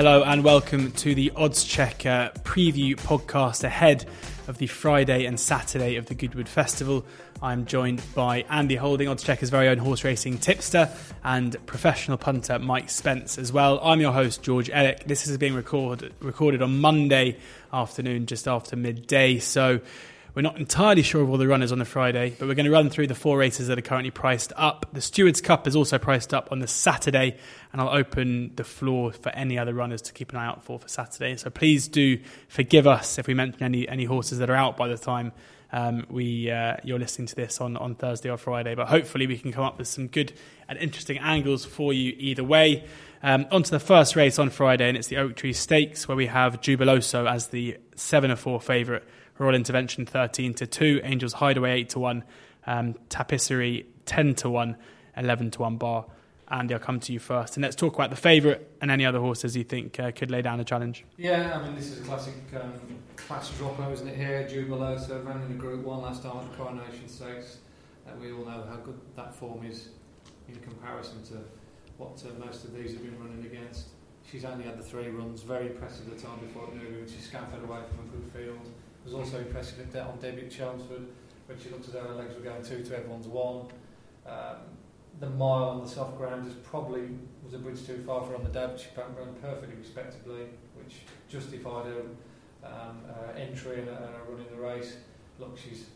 Hello and welcome to the Oddschecker preview podcast ahead of the Friday and Saturday of the Goodwood Festival. I'm joined by Andy Holding, Oddschecker's very own horse racing tipster, and professional punter Mike Spence as well. I'm your host, George Elek. This is being record, recorded on Monday afternoon, just after midday. So we're not entirely sure of all the runners on the Friday, but we're going to run through the four races that are currently priced up. The Stewards Cup is also priced up on the Saturday, and I'll open the floor for any other runners to keep an eye out for for Saturday. So please do forgive us if we mention any any horses that are out by the time um, we uh, you're listening to this on, on Thursday or Friday. But hopefully we can come up with some good and interesting angles for you either way. Um, on to the first race on Friday, and it's the Oak Tree Stakes, where we have Jubiloso as the 7 or 4 favourite Royal Intervention 13 to 2, Angels Hideaway 8 to 1, um, Tapisserie 10 to 1, 11 to 1 bar. Andy, I'll come to you first. And let's talk about the favourite and any other horses you think uh, could lay down a challenge. Yeah, I mean, this is a classic um, class dropper, isn't it, here? Jubiloso ran in the Group 1 last time at the Coronation Stakes. Uh, we all know how good that form is in comparison to what uh, most of these have been running against. She's only had the three runs, very impressive the time before it knew, she scampered away from a good field was also impressive on debut at Chelmsford when she looked as though her legs were going two to everyone's one. Um, the mile on the soft ground is probably was a bridge too far for her on the day, but she ran perfectly respectably, which justified her um, uh, entry and her running the race. Look, she's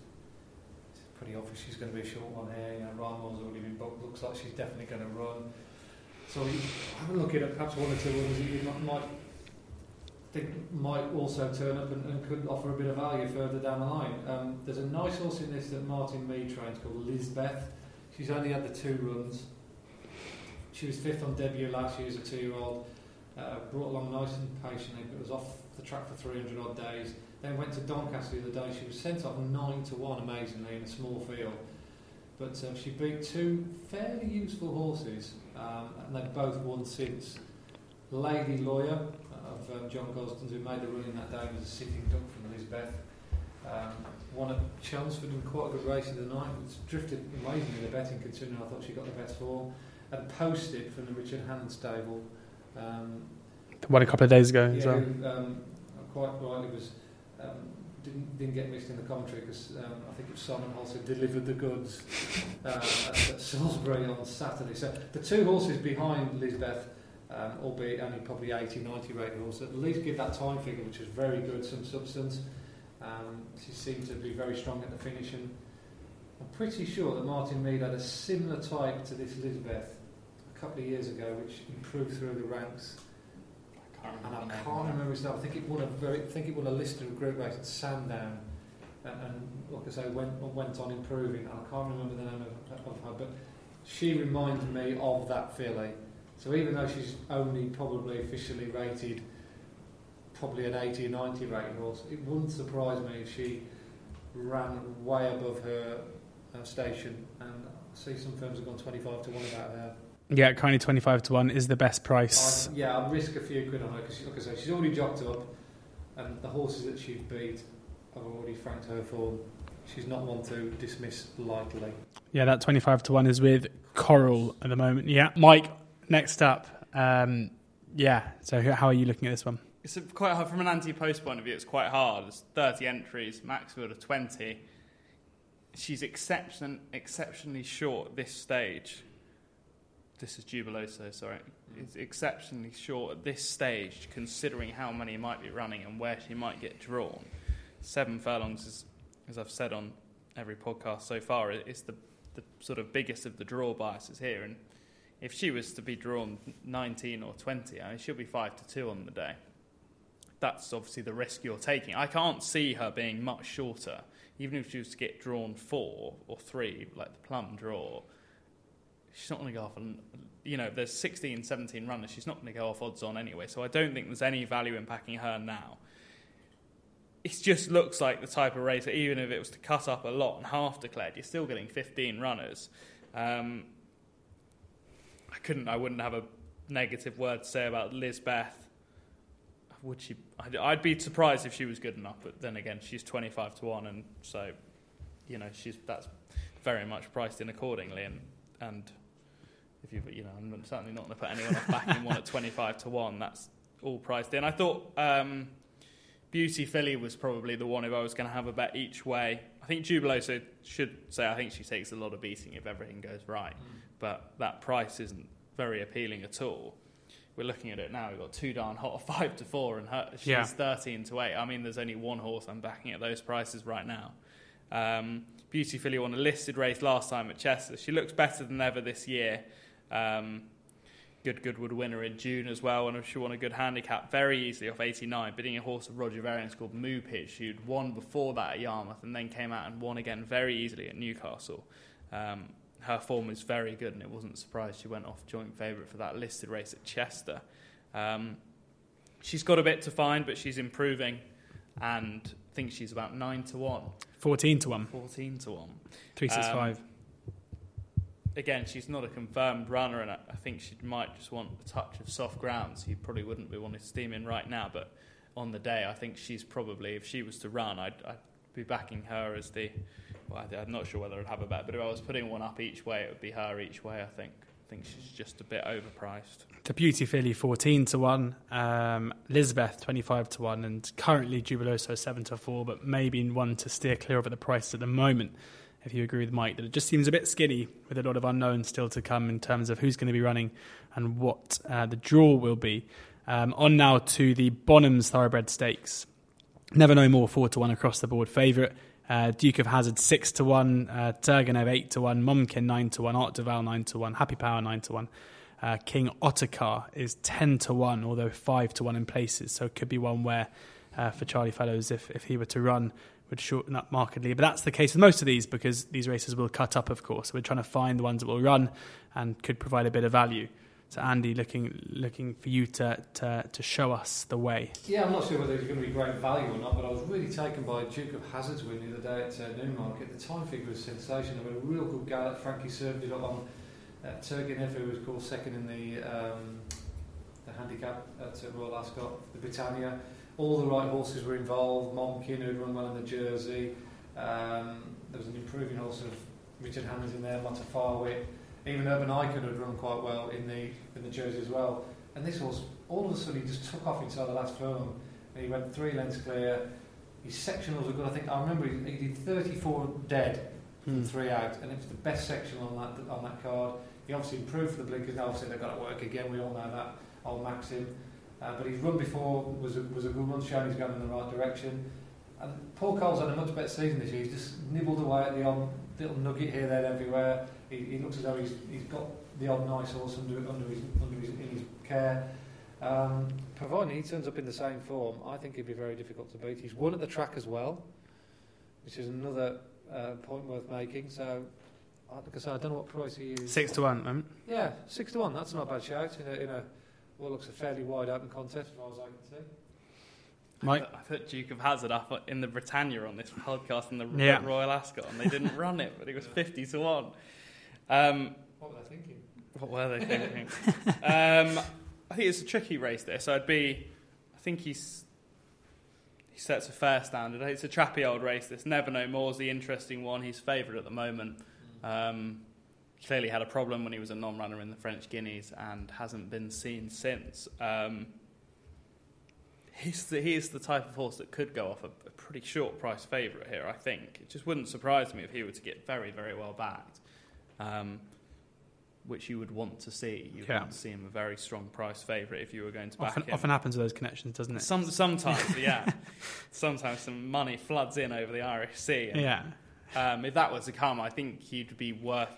pretty obvious she's going to be a short one here. You know, Ryan already been booked. Looks like she's definitely going to run. So have a look at perhaps one or two others that you might think might also turn up and, and, could offer a bit of value further down the line. Um, there's a nice horse in this that Martyn Meade trains called Lisbeth. She's only had the two runs. She was fifth on debut last year as a two-year-old. Uh, brought along nice and patiently, but was off the track for 300 odd days. Then went to Doncaster the other day. She was sent off nine to one, amazingly, in a small field. But um, she beat two fairly useful horses, um, and they've both won since. Lady Lawyer, of um, John Gosden, who made the run in that day, was a sitting duck from Lisbeth. Um, won at Chelmsford in quite a good race of the night. It's drifted amazingly the betting, considering I thought she got the best form. And posted from the Richard Hannon stable. Um, One a couple of days ago yeah, as well. Um, quite rightly was um, didn't, didn't get missed in the commentary because um, I think it was Simon also delivered the goods uh, at, at Salisbury on Saturday. So the two horses behind Lisbeth um, albeit only probably 80, 90 rated horse, at least give that time figure, which was very good, some substance. Um, she seemed to be very strong at the finish, and I'm pretty sure that Martyn Meade had a similar type to this Lisbeth a couple of years ago, which improved through the ranks. I and I can't remember his name. I think it won a very, I think it won a list of group race at Sandown, and, and like I say, went went on improving. I can't remember the name of, of her, but she reminded me of that filly. So even though she's only probably officially rated probably an 80 or 90 rating horse, it wouldn't surprise me if she ran way above her uh, station. And I see some firms have gone 25 to 1 about her. Yeah, currently 25 to 1 is the best price. I'd, yeah, I'd risk a few quid on her because, like I say, she's already jocked up, and the horses that she's beat have already franked her form. She's not one to dismiss lightly. Yeah, that 25 to 1 is with Coral at the moment. Yeah, Mike, next up, um, yeah. So how are you looking at this one? It's quite hard from an anti-post point of view. It's quite hard. It's 30 entries, Maxfield of 20. She's exception, exceptionally short at this stage. This is Jubiloso, sorry. It's exceptionally short at this stage, considering how many might be running and where she might get drawn. Seven furlongs, is, as I've said on every podcast so far, is the, the sort of biggest of the draw biases here. And if she was to be drawn 19 or 20, I mean, she'll be 5 to 2 on the day. That's obviously the risk you're taking. I can't see her being much shorter, even if she was to get drawn 4 or 3, like the plum draw. She's not going to go off on, you know, there's 16, 17 runners. She's not going to go off odds on anyway. So I don't think there's any value in packing her now. It just looks like the type of race that even if it was to cut up a lot and half declared, you're still getting 15 runners. Um, I couldn't. I wouldn't have a negative word to say about Lisbeth. Would she? I'd, I'd be surprised if she was good enough. But then again, she's twenty-five to one, and so you know she's that's very much priced in accordingly. And and if you you know, I'm certainly not going to put anyone off backing one at twenty-five to one. That's all priced in. I thought um, Beauty Filly was probably the one if I was going to have a bet each way. I think Jubiloso should say I think she takes a lot of beating if everything goes right, mm. But that price isn't very appealing at all. We're looking at it now. We've got Too Darn Hot five to four, and her, she's yeah. thirteen to eight. I mean, there's only one horse I'm backing at those prices right now. Um, Beauty Filly won a listed race last time at Chester. She looks better than ever this year. Um, good Goodwood winner in June as well, and she won a good handicap very easily off 89, bidding a horse of Roger Varian's called Moo Pitch, who'd won before that at Yarmouth and then came out and won again very easily at Newcastle. Um, her form is very good, and it wasn't a surprise she went off joint favourite for that listed race at Chester. Um, she's got a bit to find, but she's improving, and I think she's about 9 to 1. 14 to 1. 14 to 1. 365. Um, again, she's not a confirmed runner, and I, I think she might just want a touch of soft ground. So you probably wouldn't be wanting to steam in right now, but on the day, I think she's probably, if she was to run, I'd, I'd be backing her as the. Well, I'm not sure whether I'd have a bet, but if I was putting one up each way, it would be her each way. I think. I think she's just a bit overpriced. The Beauty Filly 14 to 1, um, Lisbeth 25 to 1, and currently Jubiloso 7 to 4, but maybe one to steer clear of at the price at the moment if you agree with Mike, that it just seems a bit skinny with a lot of unknowns still to come in terms of who's going to be running and what uh, the draw will be. Um, on now to the Bonhams Thoroughbred Stakes. Never No More, 4 to 1 across the board favourite. Uh, Duke of Hazzard 6 to 1, uh, Turgenev 8 to 1, Momkin 9 to 1, Art Duval 9 to 1, Happy Power 9 to 1. Uh, King Ottokar is 10 to 1, although 5 to 1 in places, so it could be one where uh, for Charlie Fellowes if, if he were to run would shorten up markedly. But that's the case with most of these because these races will cut up, of course. We're trying to find the ones that will run and could provide a bit of value. So Andy, looking looking for you to, to, to show us the way. Yeah, I'm not sure whether it's going to be great value or not, but I was really taken by Duke of Hazzard's win the other day at uh, Newmarket. The time figure was sensational. There a real good gallop. Frankie served it up on uh, Turgenev, who was called second in the um, the handicap at uh, Royal Ascot, the Britannia all the right horses were involved. Momkin, who'd run well in the Jersey. Um, there was an improving horse of Richard Hannon in there, Matafarwit. Even Urban Icon had run quite well in the in the Jersey as well. And this horse, all of a sudden, he just took off inside the last furlong. And he went three lengths clear. His sectionals were good. I think I remember he, he did 34 dead hmm. three out, and it was the best sectional on that on that card. He obviously improved for the blinkers. Now obviously they've got to work again. We all know that. Old Maxim. Uh, but his run before was a, was a good one, showing he's going in the right direction. And Paul Cole's had a much better season this year. He's just nibbled away at the odd little nugget here, there, everywhere. He, he looks as though he's, he's got the odd nice horse under, under, his, under his, in his care. Um, providing he turns up in the same form, I think he'd be very difficult to beat. He's won at the track as well, which is another uh, point worth making. So, like I said, I don't know what price he is. Six to one, um. Yeah, six to one. That's not a bad shout in a, in a what looks a fairly wide open contest, as far as I can see. Mike? I put Duke of Hazzard up in the Britannia on this podcast in the yeah. Royal Ascot, and they didn't run it, but it was 50 to 1. Um, what were they thinking? What were they thinking? um, I think it's a tricky race, this. So I'd be. I think he's. He sets a fair standard. It's a trappy old race. This Never No More is the interesting one. He's favourite at the moment. Um, clearly had a problem when he was a non-runner in the French Guineas and hasn't been seen since. Um, he's the, he is the type of horse that could go off a, a pretty short price favourite here, I think. It just wouldn't surprise me if he were to get very, very well backed, um, which you would want to see. You yeah. want to see him a very strong price favourite if you were going to back often, him. Often happens with those connections, doesn't it? Some, sometimes, yeah. sometimes some money floods in over the Irish Sea. And, yeah. Um, if that was to come, I think he'd be worth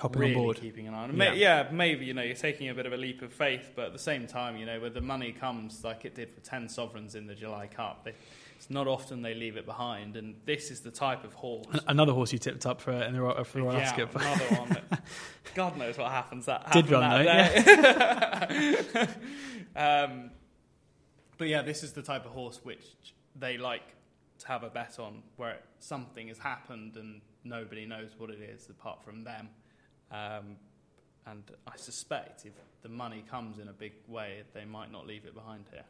hopping really on board, keeping an eye on. Yeah. yeah, maybe you know you're taking a bit of a leap of faith, but at the same time, you know, where the money comes like it did for ten sovereigns in the July Cup, they, it's not often they leave it behind, and this is the type of horse. Another horse you tipped up for in the for Royal yeah, Skip. another one. That, God knows what happens. That did run that though. Yeah. um, but yeah, this is the type of horse which they like to have a bet on, where something has happened and nobody knows what it is apart from them. Um, and I suspect if the money comes in a big way, they might not leave it behind here.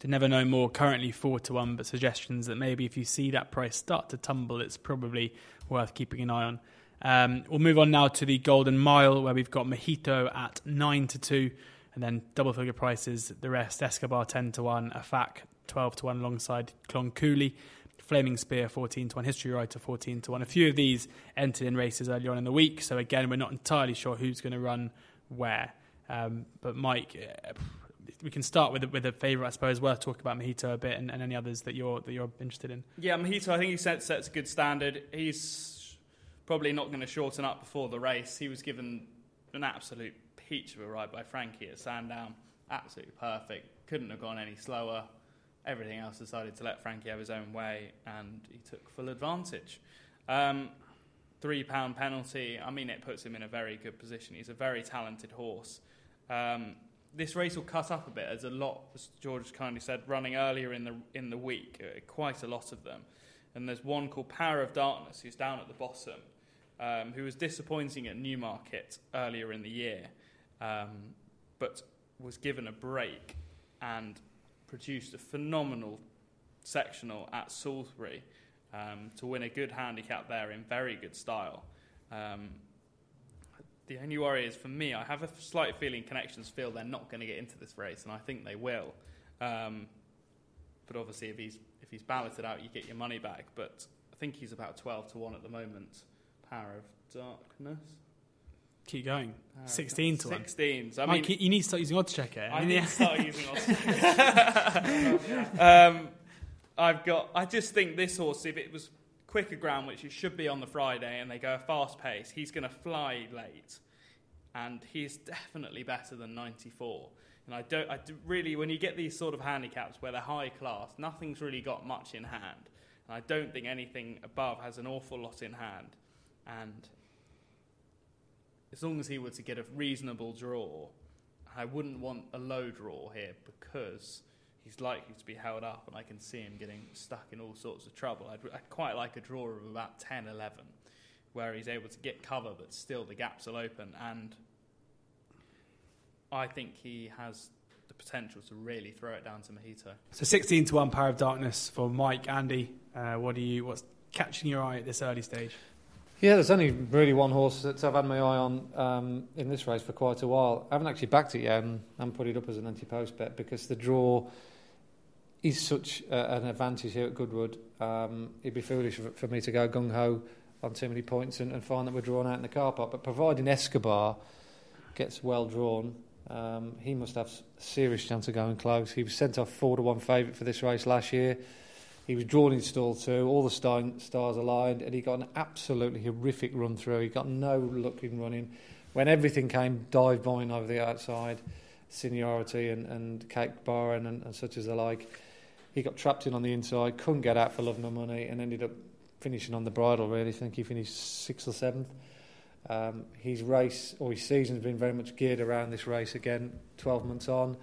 To Never No More, currently four to one, but suggestions that maybe if you see that price start to tumble, it's probably worth keeping an eye on. Um, we'll move on now to the Golden Mile, where we've got Mojito at nine to two, And then double figure prices, the rest Escobar 10 to 1, Afak 12 to 1 alongside Clon Coulis, Flaming Spear 14 to 1, History Writer 14 to 1. A few of these entered in races earlier on in the week, so again, we're not entirely sure who's going to run where. Um, but Mike, uh, we can start with with a favourite, I suppose. Worth talking about Mojito a bit, and, and, any others that you're that you're interested in. Yeah, Mojito. I think he set, sets a good standard. He's probably not going to shorten up before the race. He was given an absolute peach of a ride by Frankie at Sandown. Absolutely perfect. Couldn't have gone any slower. Everything else decided to let Frankie have his own way, and he took full advantage. Um, three pound penalty. I mean, it puts him in a very good position. He's a very talented horse. Um, this race will cut up a bit. There's a lot, as George kindly said, running earlier in the in the week. Uh, quite a lot of them, and there's one called Power of Darkness, who's down at the bottom, um, who was disappointing at Newmarket earlier in the year, um, but was given a break and produced a phenomenal sectional at Salisbury um, to win a good handicap there in very good style. Um, the only worry is for me, I have a slight feeling connections feel they're not going to get into this race, and I think they will. Um, but obviously, if he's if he's balloted out, you get your money back. But I think he's about twelve to one at the moment. Power of Darkness. Keep going. Power Sixteen to one. Sixteen. So I Mike, mean, you need to start using Oddschecker. I, I need to start using Oddschecker. um, I've got. I just think this horse, if it was quicker ground, which it should be on the Friday, and they go a fast pace, he's going to fly late. And he's definitely better than 94. And I don't, I do really, when you get these sort of handicaps where they're high class, nothing's really got much in hand. And I don't think anything above has an awful lot in hand. And as long as he were to get a reasonable draw, I wouldn't want a low draw here because he's likely to be held up, and I can see him getting stuck in all sorts of trouble. I'd, I'd, quite like a draw of about 10 11, where he's able to get cover, but still the gaps will open. And I think he has the potential to really throw it down to Mojito. So 16 to 1 Power of Darkness for Mike, Andy. Uh, what do you, what's catching your eye at this early stage? Yeah, there's only really one horse that I've had my eye on um, in this race for quite a while. I haven't actually backed it yet and, put it up as an anti-post bet because the draw is such a, an advantage here at Goodwood. Um, it'd be foolish for, for me to go gung ho on too many points and, and, find that we're drawn out in the car park. But providing Escobar gets well drawn, um, he must have a serious chance of going close. He was sent off four to one favourite for this race last year. He was drawn in stall two, all the star, stars aligned, and he got an absolutely horrific run through. He got no luck in running. When everything came dive bombing over the outside, seniority and, and cake bar and, and, and such as the like, he got trapped in on the inside, couldn't get out for love nor money, and ended up finishing on the bridle. Really, I think he finished sixth or seventh. Um, his race or his season has been very much geared around this race again. Twelve months on,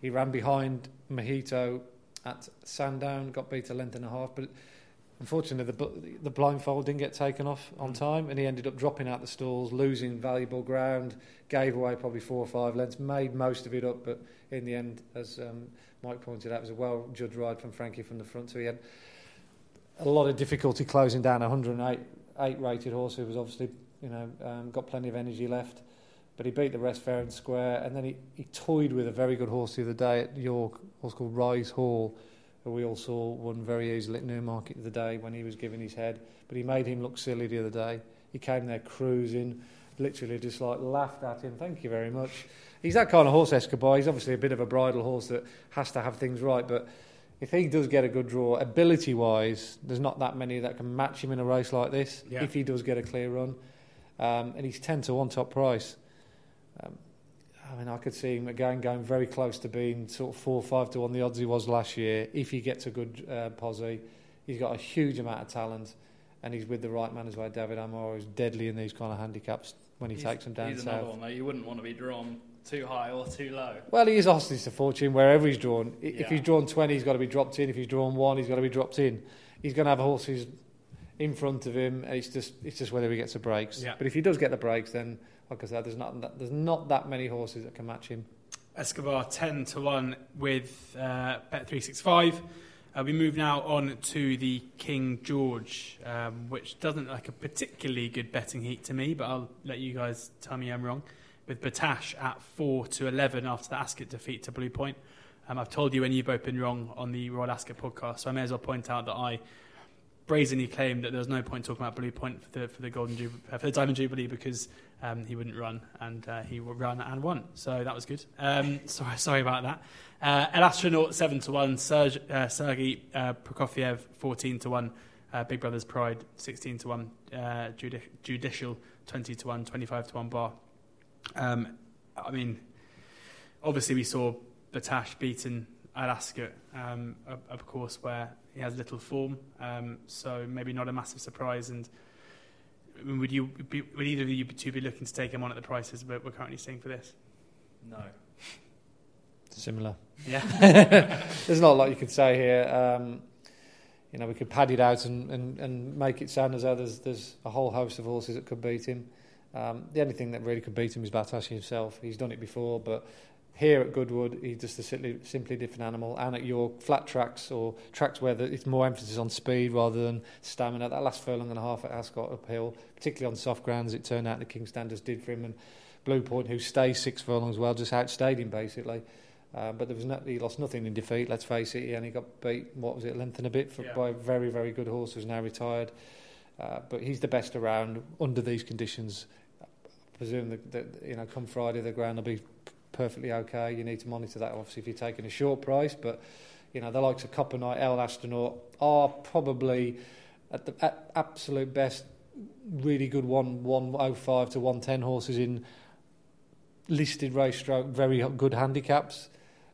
he ran behind Mojito at Sandown, got beat a length and a half, but unfortunately the the blindfold didn't get taken off on mm. time, and he ended up dropping out the stalls, losing valuable ground, gave away probably four or five lengths, made most of it up, but in the end, as um, Mike pointed out, it was a well judged ride from Frankie from the front, so he had a lot of difficulty closing down a 108 eight rated horse who was obviously you know um, got plenty of energy left. But he beat the rest fair and square, and then he, he toyed with a very good horse the other day at York, horse called Rise Hall, who we all saw won very easily at Newmarket the day when he was giving his head. But he made him look silly the other day. He came there cruising, literally just like laughed at him. Thank you very much. He's that kind of horse, Escobar. He's obviously a bit of a bridle horse that has to have things right, but if he does get a good draw, ability wise, there's not that many that can match him in a race like this. Yeah. If he does get a clear run, um, and he's ten to one top price. Um, I mean, I could see him again going very close to being sort of four or five to one the odds he was last year. If he gets a good uh, posse, he's got a huge amount of talent, and he's with the right man as well. David O'Meara is deadly in these kind of handicaps when he he's, takes them down he's south. another one though. You wouldn't want to be drawn too high or too low. Well, he is hostage to fortune wherever he's drawn. Yeah. If he's drawn 20, he's got to be dropped in. If he's drawn one, he's got to be dropped in. He's going to have a horse who's in front of him. It's just it's just whether he gets the breaks. Yeah. But if he does get the breaks, then like I said, there's not that, there's not that many horses that can match him. Escobar 10 to 1 with uh, Bet365. Uh, we move now on to the King George, um, which doesn't like a particularly good betting heat to me, but I'll let you guys tell me I'm wrong. with Battaash at 4 to 11 after the Ascot defeat to Blue Point. Um, I've told you when you've both been wrong on the Royal Ascot podcast, so I may as well point out that I brazenly claimed that there was no point talking about Blue Point for the for the Golden Jubilee, uh, for the Diamond Jubilee because um, he wouldn't run and uh, he would run and won. So that was good. Um, sorry, sorry about that. Uh, El Astronaute seven to one, Serge, uh, Sergei uh, Prokofiev fourteen to one, uh, Big Brother's Pride sixteen to one, Judi- Judicial twenty to one, 25 to one bar. Um, I mean, obviously we saw Battaash beaten at Ascot, um, of, of course, where he has little form, um, so maybe not a massive surprise. And I mean, would you be, would either of you two be looking to take him on at the prices we're, we're currently seeing for this? No. Similar. Yeah. There's not a lot you could say here. Um, you know, we could pad it out and, and, and make it sound as though there's, there's a whole host of horses that could beat him. Um, the only thing that really could beat him is Battaash himself. He's done it before, but here at Goodwood, he's just a simply, simply different animal. And at York, flat tracks or tracks where the, it's more emphasis on speed rather than stamina. That last furlong and a half at Ascot uphill, particularly on soft grounds, it turned out the King Standards did for him. And Blue Point, who stays six furlongs well, just outstayed him basically. Uh, but there was no, he lost nothing in defeat. Let's face it, he only got beat. What was it, length and a bit for, Yeah. by a very, very good horse who's now retired. Uh, but he's the best around under these conditions. I presume that, that you know, come Friday the ground will be perfectly okay. You need to monitor that, obviously, if you're taking a short price. But you know, the likes of Copper Knight, El Astronaute are probably at the at absolute best really good one one oh five to one ten horses in listed race stroke, very good handicaps.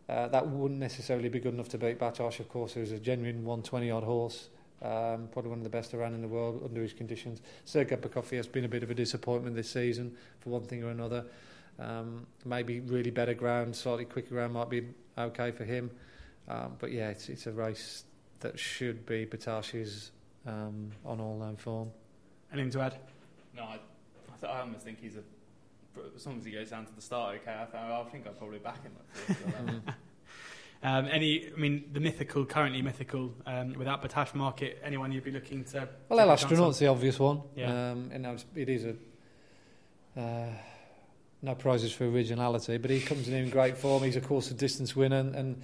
Uh, that wouldn't necessarily be good enough to beat Battaash, of course, who's a genuine 120 odd horse. Um, probably one of the best around in the world under his conditions. Sergei Prokofiev has been a bit of a disappointment this season for one thing or another. Um, maybe really better ground, slightly quicker ground might be okay for him. Um, but yeah, it's, it's a race that should be Battaash's um, on all known form. Anything to add? No, I, I, th- I almost think he's a. As long as he goes down to the start, okay, I, th- I think I'd probably back him. At 4 to 11. Um, any, I mean, the mythical, currently mythical, um, without Battaash market, anyone you'd be looking to? Well, take El a chance on? Astronaut's the obvious one. Yeah. Um, and it's- it is a uh, no prizes for originality, but he comes in in great form. He's of course a distance winner, and, and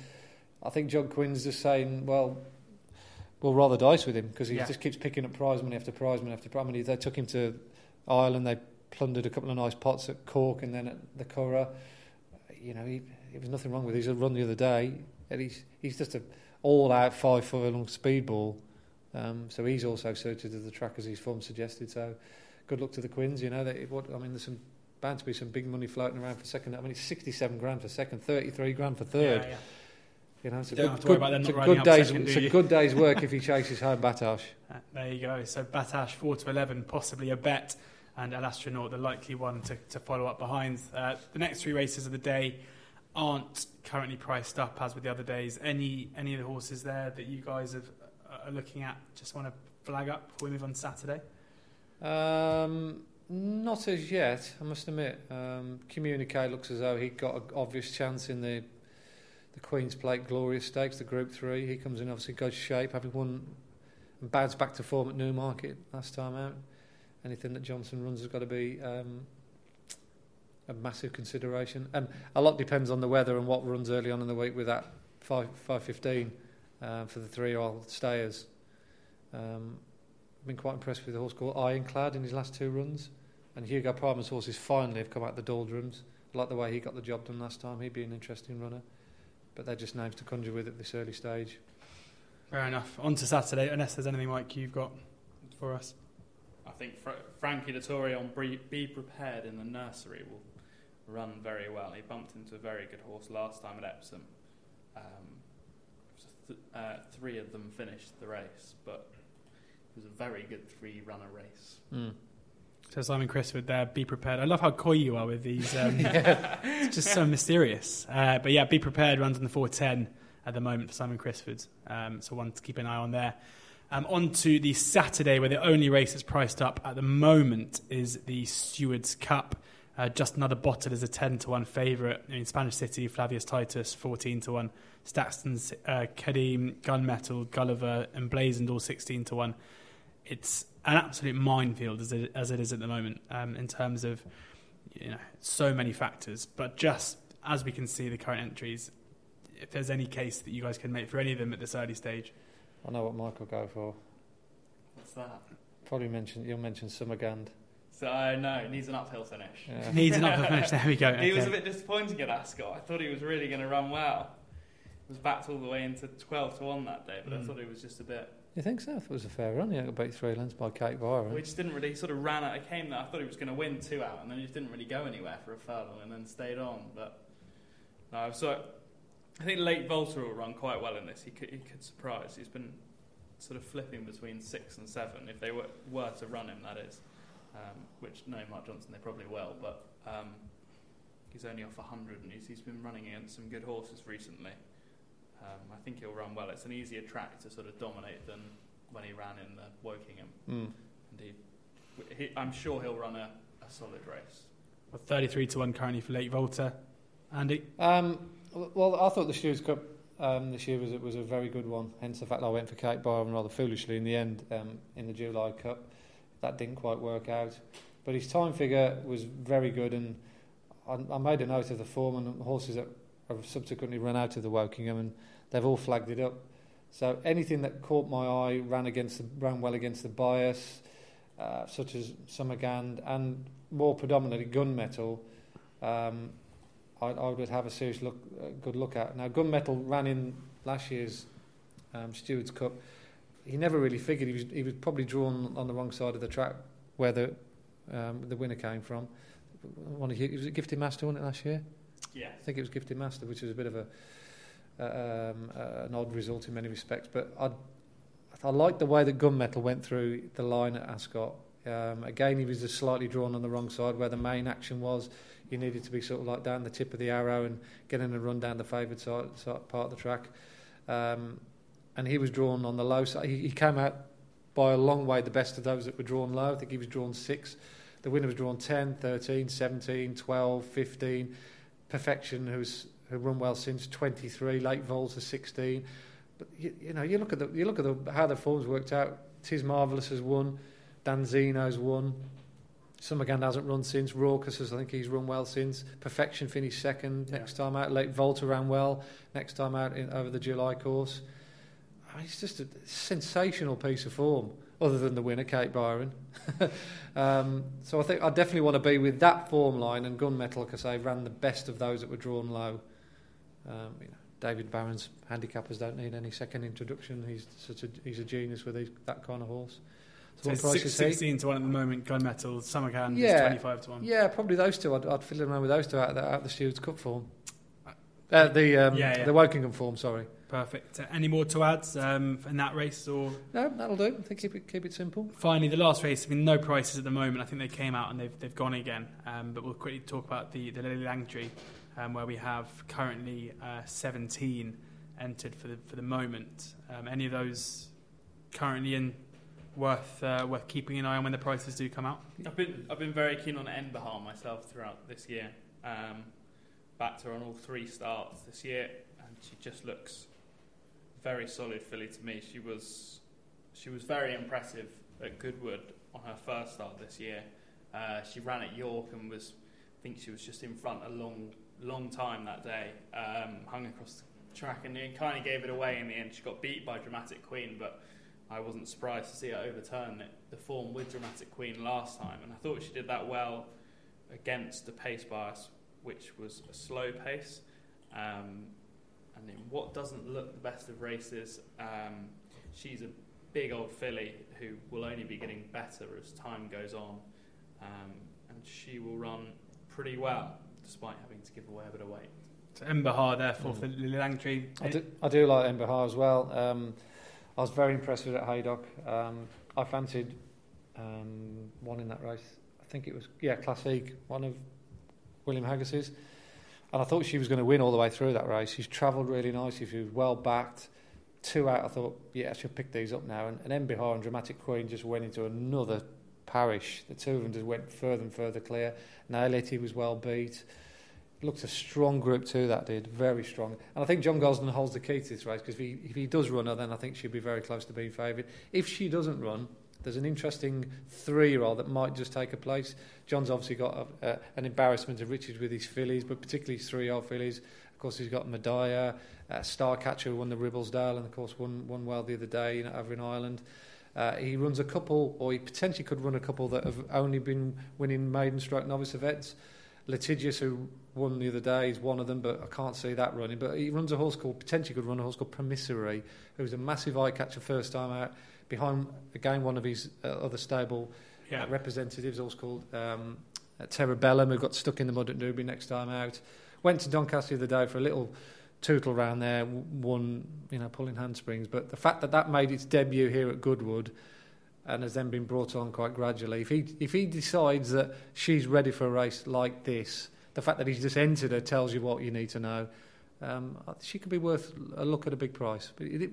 I think John Quinn's just saying, well, we'll roll the dice with him because he Yeah. just keeps picking up prize money after prize money after prize money. They took him to Ireland, they plundered a couple of nice pots at Cork, and then at the Curragh. You know, he, there was nothing wrong with his run the other day, and he's he's just a all-out five furlong speedball. Um, so he's also suited to the track as his form suggested. So good luck to the Quinns. You know, they, what I mean, there's some bound to be some big money floating around for second. I mean, it's 67 grand for second, 33 grand for third. Yeah, yeah. You know, it's a You good, have to worry good, it's a good day's second, it's a good day's work if he chases home Battaash. Uh, there you go. So Battaash four to eleven, possibly a bet, and El Astronaute the likely one to, to follow up behind. Uh, the next three races of the day aren't currently priced up as with the other days. Any any of the horses there that you guys have, uh, are looking at? Just want to flag up before we move on Saturday. Um, not as yet, I must admit. Um, Communique looks as though he got an obvious chance in the the Queen's Plate Glorious Stakes, the Group Three. He comes in obviously good shape, having won and bounced back to form at Newmarket last time out. Anything that Johnston runs has got to be um, a massive consideration, and a lot depends on the weather and what runs early on in the week with that five five fifteen uh, for the three year old stayers. Um, been quite impressed with the horse called Ironclad in his last two runs. And Hugo Palmer's horses finally have come out the doldrums. I like the way he got the job done last time. He'd be an interesting runner. But they're just names to conjure with at this early stage. Fair enough. On to Saturday. Unless there's anything, Mike, you've got for us. I think Fra- Frankie Dettori on Be, Be Prepared in the nursery will run very well. He bumped into a very good horse last time at Epsom. Um, th- uh, three of them finished the race, but it was a very good three-runner race. So Simon Crisford there, be prepared. I love how coy you are with these. Um, It's just so mysterious. Uh, but yeah, be prepared runs on the 410 at the moment for Simon Crisford. Um, so one to keep an eye on there. Um, on to the Saturday, where the only race that's priced up at the moment is the Stewards Cup. Uh, Justanotherbottle is a 10 to 1 favourite. In Spanish City, Flavius Titus, 14 to 1. Staxton's uh, Kadim, Gunmetal, Gulliver, Emblazoned, all 16 to 1. It's an absolute minefield as it, as it is at the moment um, in terms of you know, so many factors. But just as we can see the current entries, if there's any case that you guys can make for any of them at this early stage, I know what Mike will go for. What's that? Probably mention you'll mention Summerghand. So uh, no, it needs an uphill finish. Yeah. needs an uphill finish. There we go. He was a bit disappointing at Ascot. I thought he was really going to run well. He was backed all the way into 12 to 1 that day, but I Mm. thought he was just a bit. You think so? I thought it was a fair run. Yeah, got beat three lengths by Cape Byron. We just didn't really sort of ran out. I came there. I thought he was going to win two out, and then he just didn't really go anywhere for a furlong, and then stayed on. But no, so I think Lake Volta will run quite well in this. He could, he could surprise. He's been sort of flipping between six and seven if they were, were to run him. That is, um, which no, Mark Johnston they probably will, but um, he's only off hundred, and he's, he's been running against some good horses recently. Um, I think he'll run well. It's an easier track to sort of dominate than when he ran in the Wokingham. Mm. And he, he, I'm sure he'll run a, a solid race. Well, 33 to 1 currently for Lake Volta. Andy? Um, well, I thought the Stewards Cup um, this year was was a very good one. Hence the fact I went for Cape Byron rather foolishly in the end um, in the July Cup. That didn't quite work out, but his time figure was very good, and I, I made a note of the form and the horses that have subsequently run out of the Wokingham, and they've all flagged it up. So anything that caught my eye ran against the, ran well against the bias, uh, such as Summerghand and more predominantly Gunmetal. Um, I, I would have a serious look, uh, good look at. Now, Gunmetal ran in last year's um, Stewards Cup. He never really figured he was he was probably drawn on the wrong side of the track where the um, the winner came from. One of was it Gifted Master won it last year? Yeah. I think it was Gifted Master, which is a bit of a uh, um, uh, an odd result in many respects. But I I like the way that Gunmetal went through the line at Ascot. Um, again, he was just slightly drawn on the wrong side where the main action was. You needed to be sort of like down the tip of the arrow and getting a run down the favoured side, side, part of the track. Um, and he was drawn on the low side. He, he came out by a long way the best of those that were drawn low. I think he was drawn six. The winner was drawn 10, 13, 17, 12, 15. Perfection, who's who run well since 23. Lake Volta 16. But you, you know, you look at the you look at the, how the forms worked out. Tis Marvellous has won. Danzeno's won. Summerghand hasn't run since. Raucous has, I think he's run well since. Perfection finished second. Yeah. Next time out, Lake Volta ran well. Next time out in, over the July course. It's just a sensational piece of form, other than the winner, Cape Byron. um, so I think I definitely want to be with that form line. And Gunmetal, like I say, ran the best of those that were drawn low. Um, you know, David Barron's handicappers don't need any second introduction. He's such a he's a genius with these, that kind of horse. So, So six, is 16 to 1 at the moment, Gunmetal. Summerghand Yeah. 25 to 1. Yeah, probably those two. I'd, I'd fill around with those two out of the, out the Stewards Cup form. Uh, the um, Yeah, yeah. the Wokingham form. Sorry. Perfect. Uh, any more to add um, in that race? Or No, that'll do. I think keep it keep it simple. finally, the last race. I mean, no prices at the moment. I think they came out and they've they've gone again. Um, but we'll quickly talk about the the Lillie Langtry, um, where we have currently uh, 17 entered for the for the moment. Um, any of those currently in worth uh, worth keeping an eye on when the prices do come out? I've been I've been very keen on Enbihaar myself throughout this year. Um, backed her on all three starts this year, and she just looks very solid filly to me. She was she was very impressive at Goodwood on her first start this year. Uh, she ran at York and was I think she was just in front a long long time that day. Um, hung across the track and it kind of gave it away in the end. She got beat by Dramatic Queen, but I wasn't surprised to see her overturn it, the form with Dramatic Queen last time, and I thought she did that well against the pace bias, which was a slow pace. Um, and in what doesn't look the best of races, um, she's a big old filly who will only be getting better as time goes on, um, and she will run pretty well despite having to give away a bit of weight. So Enbihaar, therefore, Mm. for Lillie Langtry. I do, I do like Enbihaar as well. Um, I was very impressed with it at Haydock. Um, I fancied um, one in that race. I think it was yeah Classique, one of William Haggas's, and I thought she was going to win all the way through that race. She's travelled really nicely. She was well backed. Two out, I thought, yeah, should pick these up now. And, and Enbihaar and Dramatic Queen just went into another parish. The two of them just went further and further clear. Nailety was well beat. Looked a strong group too, that did. Very strong. And I think John Gosden holds the key to this race because if he, if he does run her, then I think she'll be very close to being favoured. If she doesn't run, there's an interesting three-year-old that might just take a place. John's obviously got a, a, an embarrassment of riches with his fillies, but particularly his three-year-old fillies. Of course, he's got Medaya, uh, Starcatcher, who won the Ribblesdale, and of course won, won well the other day you know, over in Ireland. Uh, he runs a couple, or he potentially could run a couple that have only been winning maiden stroke novice events. Litigious, who won the other day, is one of them, but I can't see that running. But he runs a horse called, potentially could run a horse called Promissory, who's a massive eye catcher first time out, behind, again, one of his uh, other stable yeah. uh, representatives, also called um, Terebellum, who got stuck in the mud at Newbury next time out. Went to Doncaster the other day for a little tootle round there, one, you know, pulling handsprings. But the fact that that made its debut here at Goodwood and has then been brought on quite gradually, if he, if he decides that she's ready for a race like this, the fact that he's just entered her tells you what you need to know. Um, she could be worth a look at a big price. But it, it,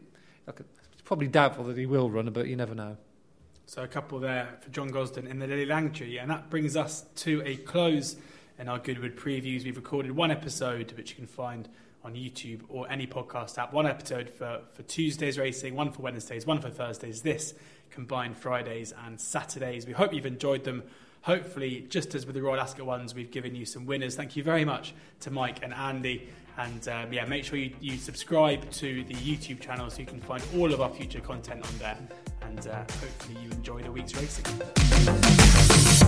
probably doubtful that he will run but you never know. So a couple there for John Gosden in the Lillie Langtry, and that brings us to a close in our Goodwood previews. We've recorded one episode, which you can find on YouTube or any podcast app. One episode for, for Tuesdays racing, one for Wednesdays, one for Thursdays. This combined Fridays and Saturdays. We hope you've enjoyed them. Hopefully, just as with the Royal Ascot ones, we've given you some winners. Thank you very much to Mike and Andy. And um, yeah, make sure you, you subscribe to the YouTube channel so you can find all of our future content on there. And uh, hopefully, you enjoy the week's racing.